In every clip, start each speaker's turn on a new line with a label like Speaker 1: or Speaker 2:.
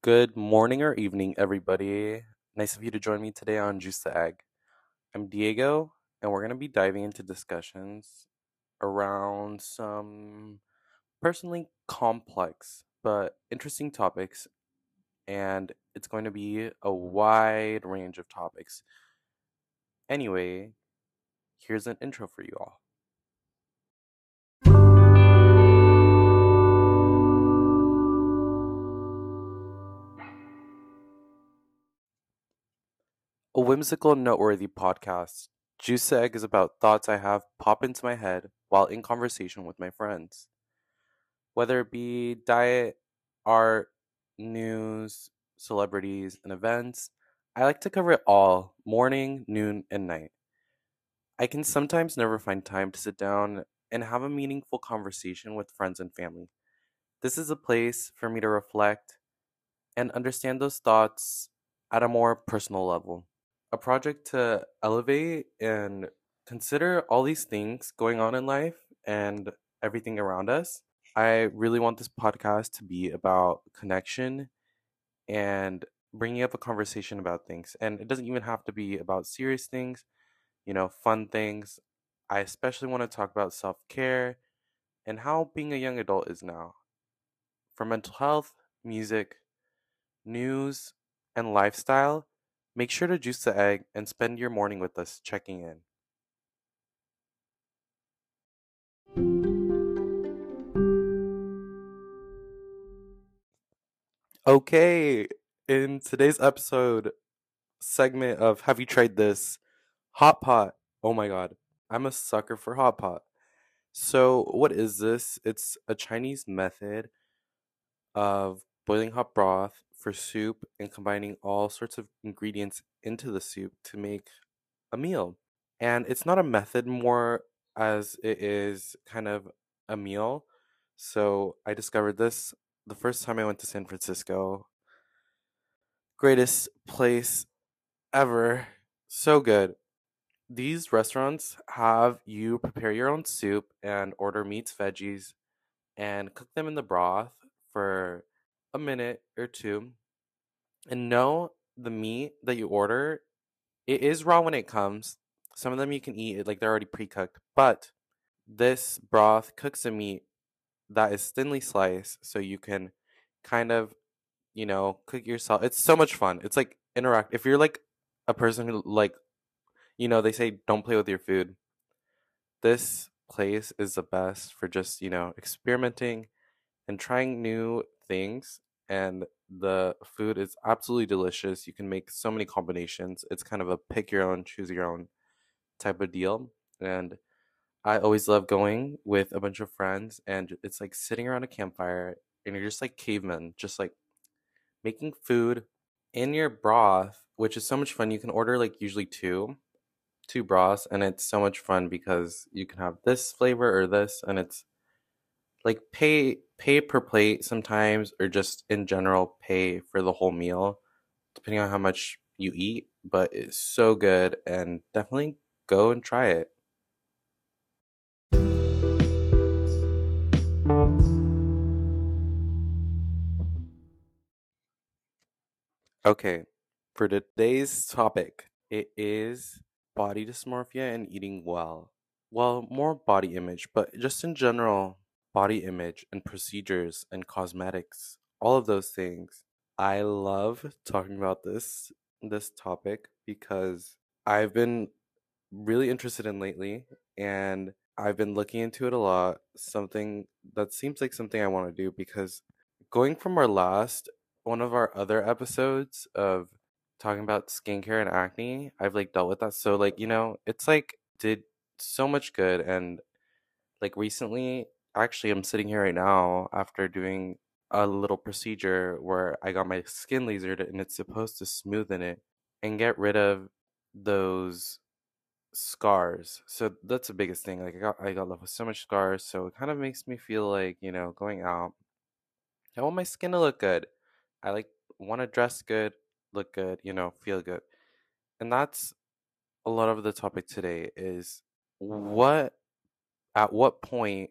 Speaker 1: Good morning or evening, everybody. Nice of you to join me today on Juice the Egg. I'm Diego, and we're going to be diving into discussions around some personally complex but interesting topics, and it's going to be a wide range of topics. Anyway, here's an intro for you all. A whimsical and noteworthy podcast. Juice Egg is about thoughts I have pop into my head while in conversation with my friends. Whether it be diet, art, news, celebrities, and events, I like to cover it all morning, noon, and night. I can sometimes never find time to sit down and have a meaningful conversation with friends and family. This is a place for me to reflect and understand those thoughts at a more personal level a project to elevate and consider all these things going on in life and everything around us. I really want this podcast to be about connection and bringing up a conversation about things. And it doesn't even have to be about serious things, you know, fun things. I especially want to talk about self care and how being a young adult is now. For mental health, music, news, and lifestyle, Make sure to juice the egg and spend your morning with us checking in. Okay, in today's episode segment of Have You Tried This? Hot Pot. Oh my god, I'm a sucker for hot pot. So, what is this? It's a Chinese method of boiling hot broth for soup and combining all sorts of ingredients into the soup to make a meal. And it's not a method more as it is kind of a meal. So I discovered this the first time I went to San Francisco. Greatest place ever. So good. These restaurants have you prepare your own soup and order meats, veggies, and cook them in the broth for a minute or two and know the meat that you order it is raw when it comes. Some of them you can eat like they're already pre-cooked but this broth cooks the meat that is thinly sliced so you can kind of you know cook yourself it's so much fun it's like interact if you're like a person who like you know they say don't play with your food this place is the best for just you know experimenting and trying new things and the food is absolutely delicious. You can make so many combinations. It's kind of a pick your own, choose your own type of deal. And I always love going with a bunch of friends and it's like sitting around a campfire and you're just like cavemen, just like making food in your broth, which is so much fun. You can order like usually two, two broths, and it's so much fun because you can have this flavor or this, and it's like pay pay per plate sometimes or just in general pay for the whole meal depending on how much you eat but it's so good and definitely go and try it. Okay for today's topic it is body dysmorphia and eating well. Well more body image but just in general body image and procedures and cosmetics, all of those things. I love talking about this this topic because I've been really interested in lately and I've been looking into it a lot. Something that seems like something I want to do because going from our last one of our other episodes of talking about skincare and acne, I've like dealt with that. So like, you know, it's like did so much good and like recently actually I'm sitting here right now after doing a little procedure where I got my skin lasered and it's supposed to smoothen it and get rid of those scars. So that's the biggest thing. Like I got I got left with so much scars, so it kind of makes me feel like, you know, going out. I want my skin to look good. I like want to dress good, look good, you know, feel good. And that's a lot of the topic today is what at what point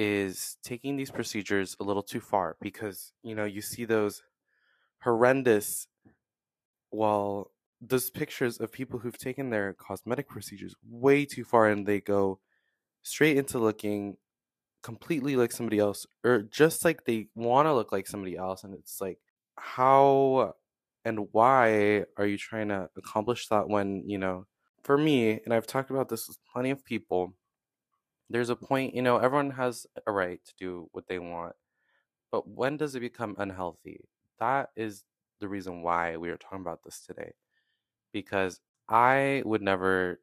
Speaker 1: is taking these procedures a little too far because you know you see those horrendous well those pictures of people who've taken their cosmetic procedures way too far and they go straight into looking completely like somebody else or just like they want to look like somebody else and it's like how and why are you trying to accomplish that when you know for me and i've talked about this with plenty of people there's a point you know everyone has a right to do what they want but when does it become unhealthy? That is the reason why we are talking about this today because i would never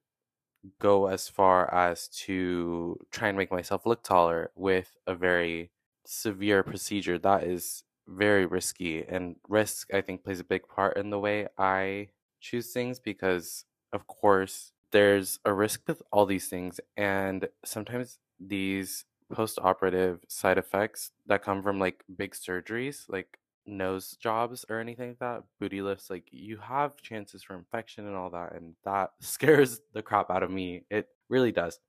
Speaker 1: go as far as to try and make myself look taller with a very severe procedure. That is very risky and risk i think plays a big part in the way i choose things because of course there's a risk with all these things and sometimes these post-operative side effects that come from like big surgeries like nose jobs or anything like that, booty lifts, like you have chances for infection and all that, and that scares the crap out of me. It really does.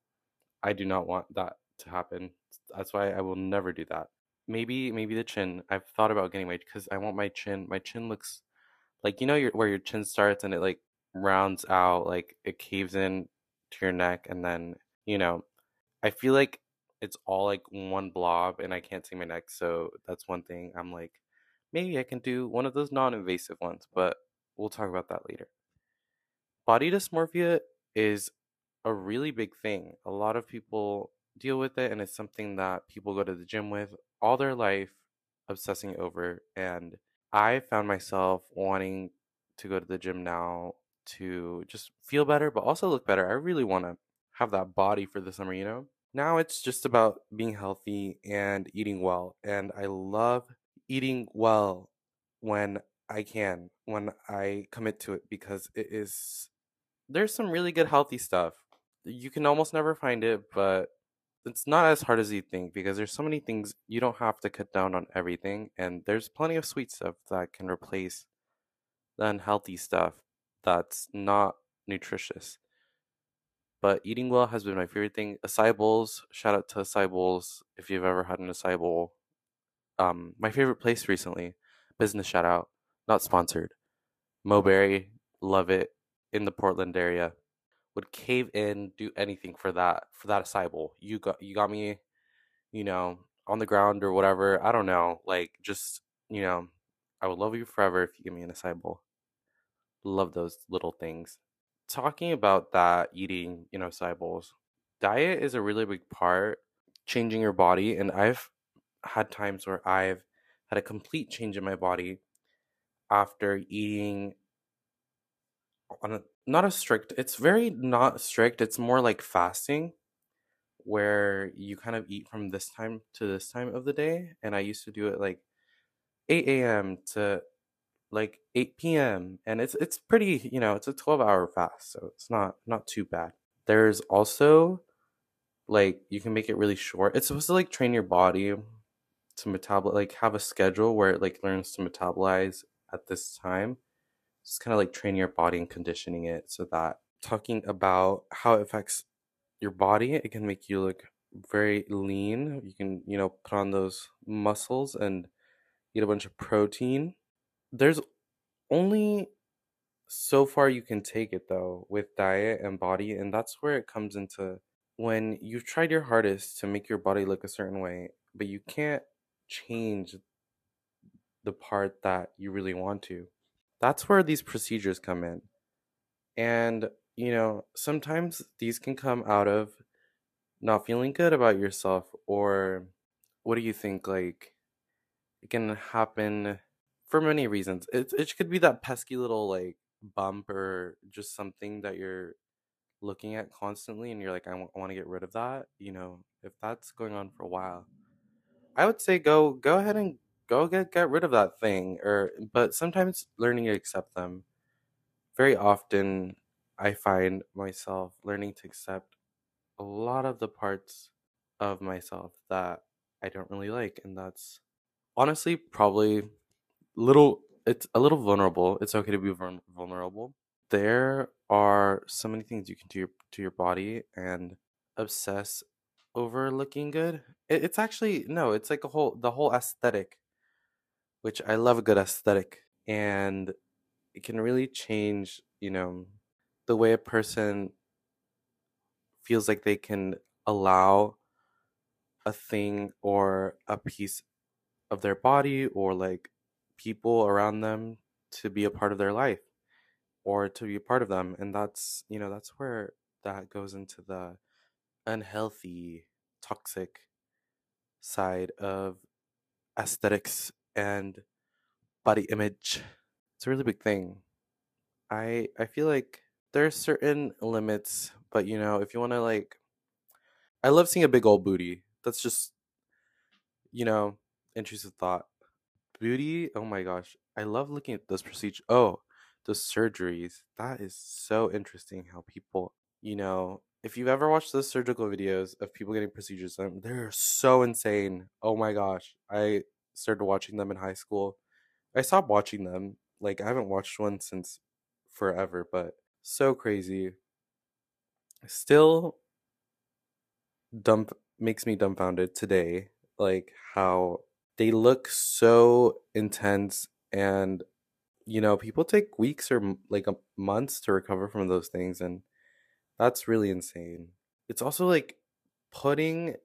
Speaker 1: I do not want that to happen. That's why I will never do that. Maybe, maybe the chin. I've thought about getting my because I want my chin. My chin looks like you know your, where your chin starts and it like rounds out, like it caves in to your neck, and then you know, I feel like it's all like one blob, and I can't see my neck. So that's one thing. I'm like, maybe I can do one of those non invasive ones, but we'll talk about that later. Body dysmorphia is a really big thing. A lot of people deal with it, and it's something that people go to the gym with all their life, obsessing over. And I found myself wanting to go to the gym now to just feel better, but also look better. I really want to have that body for the summer, you know? Now it's just about being healthy and eating well. And I love eating well when I can, when I commit to it, because it is there's some really good healthy stuff. You can almost never find it, but it's not as hard as you think because there's so many things you don't have to cut down on everything, and there's plenty of sweet stuff that can replace the unhealthy stuff that's not nutritious. But eating well has been my favorite thing. Acai bowls, shout out to acai bowls if you've ever had an acai bowl um, my favorite place recently, business shout out, not sponsored. Moberi, love it in the Portland area. Would cave in, do anything for that for that acai bowl. You got you got me, you know, on the ground or whatever. I don't know, like just you know, I would love you forever if you give me an acai bowl. Love those little things. Talking about that, eating, you know, bowls. Diet is a really big part changing your body, and I've had times where I've had a complete change in my body after eating on a not a strict it's very not strict it's more like fasting where you kind of eat from this time to this time of the day and i used to do it like 8 a.m to like 8 p.m and it's it's pretty you know it's a 12 hour fast so it's not not too bad. There's also like you can make it really short. It's supposed to like train your body to metabolize like have a schedule where it like learns to metabolize at this time. Just kind of like training your body and conditioning it so that talking about how it affects your body it can make you look very lean. You can you know put on those muscles and eat a bunch of protein there's only so far you can take it though with diet and body and that's where it comes into when you've tried your hardest to make your body look a certain way but you can't change the part that you really want to. That's where these procedures come in. And, you know, sometimes these can come out of not feeling good about yourself, or what do you think? Like, it can happen for many reasons. It, it could be that pesky little, like, bump or just something that you're looking at constantly and you're like, I, w- I want to get rid of that. You know, if that's going on for a while, I would say go go ahead and go get get rid of that thing or but sometimes learning to accept them. Very often I find myself learning to accept a lot of the parts of myself that I don't really like and that's honestly probably little it's a little vulnerable. It's okay to be vulnerable. There are so many things you can do to your body and obsess over looking good. It, it's actually no, it's like a whole the whole aesthetic, which I love a good aesthetic, and it can really change, you know, the way a person feels like they can allow a thing or a piece of their body or like people around them to be a part of their life or to be a part of them and that's you know that's where that goes into the unhealthy toxic side of aesthetics and body image. It's a really big thing. I i feel like there's certain limits but you know if you want to like i love seeing a big old booty. That's just you know intrusive thought booty oh my gosh i love looking at those procedures oh the surgeries that is so interesting how people you know if you've ever watched those surgical videos of people getting procedures done they're so insane oh my gosh i started watching them in high school. I stopped watching them like i haven't watched one since forever but so crazy. Still dump makes me dumbfounded today like how they look so intense and you know people take weeks or like months to recover from those things and that's really insane. It's also like putting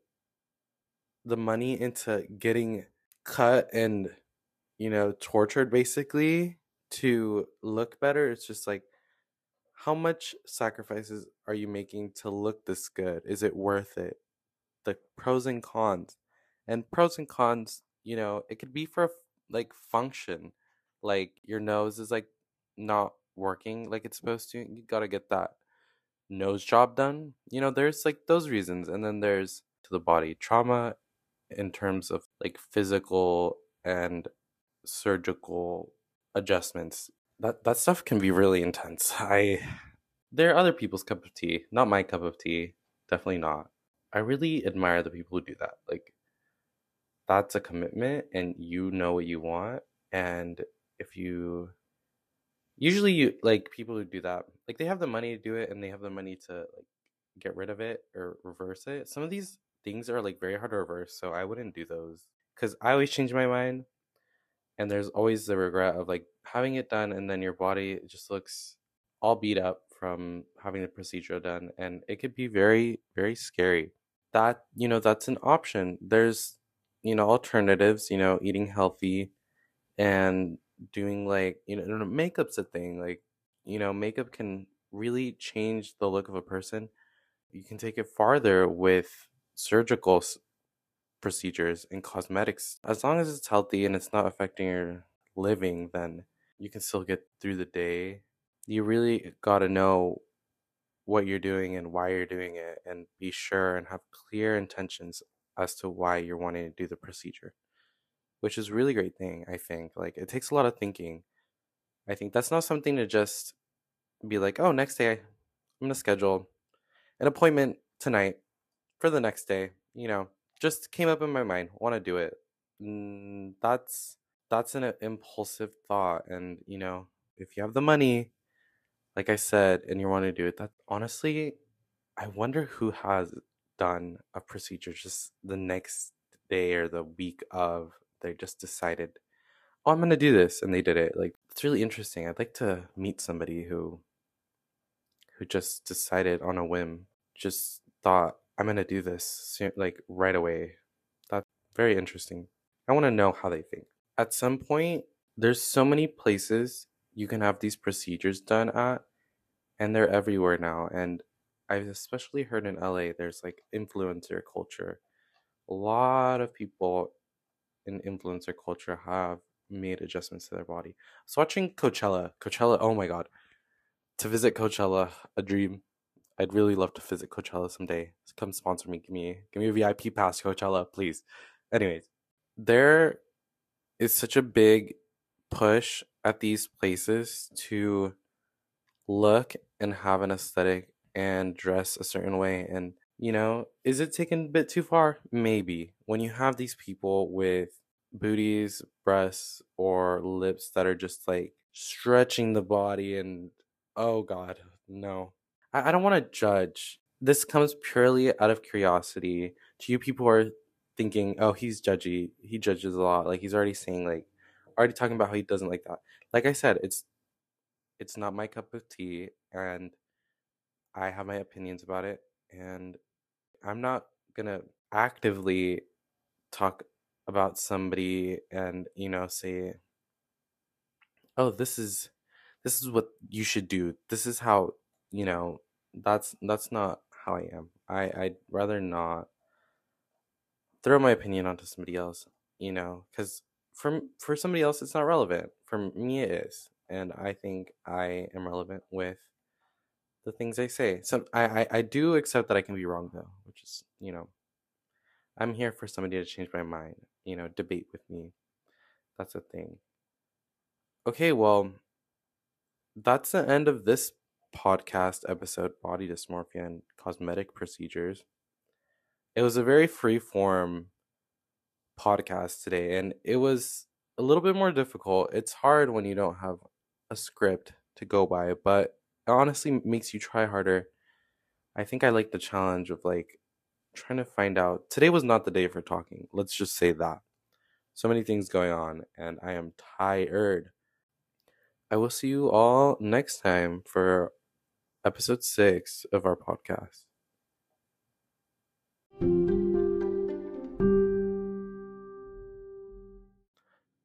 Speaker 1: the money into getting cut and you know tortured basically to look better it's just like how much sacrifices are you making to look this good? Is it worth it? The pros and cons and pros and cons you know it could be for like function like your nose is like not working like it's supposed to you got to get that nose job done you know there's like those reasons and then there's to the body trauma in terms of like physical and surgical adjustments that that stuff can be really intense i they're other people's cup of tea not my cup of tea definitely not i really admire the people who do that like that's a commitment and you know what you want and if you usually you like people who do that like they have the money to do it and they have the money to like get rid of it or reverse it. Some of these things are like very hard to reverse so i wouldn't do those because i always change my mind and there's always the regret of like having it done and then your body just looks all beat up from having the procedure done and it could be very very scary. That you know that's an option. There's you know alternatives you know eating healthy and doing like you know makeup's a thing like you know makeup can really change the look of a person. You can take it farther with surgical procedures and cosmetics. As long as it's healthy and it's not affecting your living then you can still get through the day. You really got to know what you're doing and why you're doing it and be sure and have clear intentions as to why you're wanting to do the procedure which is really great thing i think like it takes a lot of thinking. I think that's not something to just be like oh next day i'm to schedule an appointment tonight for the next day you know just came up in my mind want to do it. That's that's an uh, impulsive thought and you know if you have the money like i said and you want to do it that honestly i wonder who has done a procedure just the next day or the week of they just decided oh i'm gonna do this and they did it like it's really interesting i'd like to meet somebody who who just decided on a whim just thought i'm gonna do this like right away that's very interesting i want to know how they think. At some point there's so many places you can have these procedures done at and they're everywhere now and i've especially heard in la there's like influencer culture a lot of people in influencer culture have made adjustments to their body. So watching Coachella, Coachella, oh my god, to visit Coachella, a dream. I'd really love to visit Coachella someday. Come sponsor me, give me give me a VIP pass Coachella, please. Anyways, there is such a big push at these places to look and have an aesthetic and dress a certain way and you know, is it taken a bit too far? Maybe. When you have these people with booties, breasts, or lips that are just like stretching the body, and oh god, no. I, I don't want to judge. This comes purely out of curiosity. To you people are thinking, oh, he's judgy, he judges a lot. Like he's already saying, like, already talking about how he doesn't like that. Like I said, it's it's not my cup of tea and I have my opinions about it and I'm not to actively talk about somebody and, you know, say oh, this is this is what you should do. This is how, you know, that's that's not how I am. I I'd rather not throw my opinion onto somebody else, you know, cuz for for somebody else it's not relevant. For me it is. And I think I am relevant with the things I say. So I, I, I do accept that I can be wrong though, which is, you know, I'm here for somebody to change my mind, you know, debate with me. That's a thing. Okay, well, that's the end of this podcast episode Body Dysmorphia and Cosmetic Procedures. It was a very free form podcast today, and it was a little bit more difficult. It's hard when you don't have a script to go by, but honestly makes you try harder. I think I like the challenge of like trying to find out. Today was not the day for talking. Let's just say that. So many things going on, and I am tired. I will see you all next time for episode six of our podcast.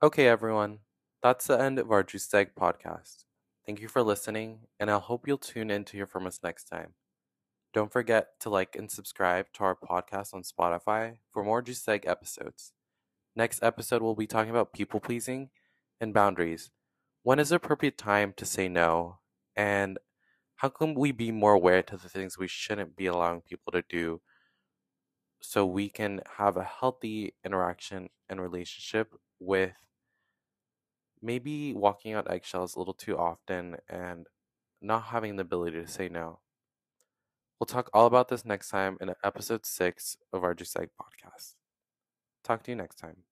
Speaker 1: Okay, everyone, that's the end of our Juice Egg podcast. Thank you for listening, and I hope you'll tune in to hear from us next time. Don't forget to like and subscribe to our podcast on Spotify for more Egg episodes. Next episode, we'll be talking about people pleasing and boundaries. When is the appropriate time to say no? And how can we be more aware to the things we shouldn't be allowing people to do so we can have a healthy interaction and relationship with maybe walking on eggshells a little too often and not having the ability to say no. We'll talk all about this next time in episode six of our Juice Egg podcast. Talk to you next time.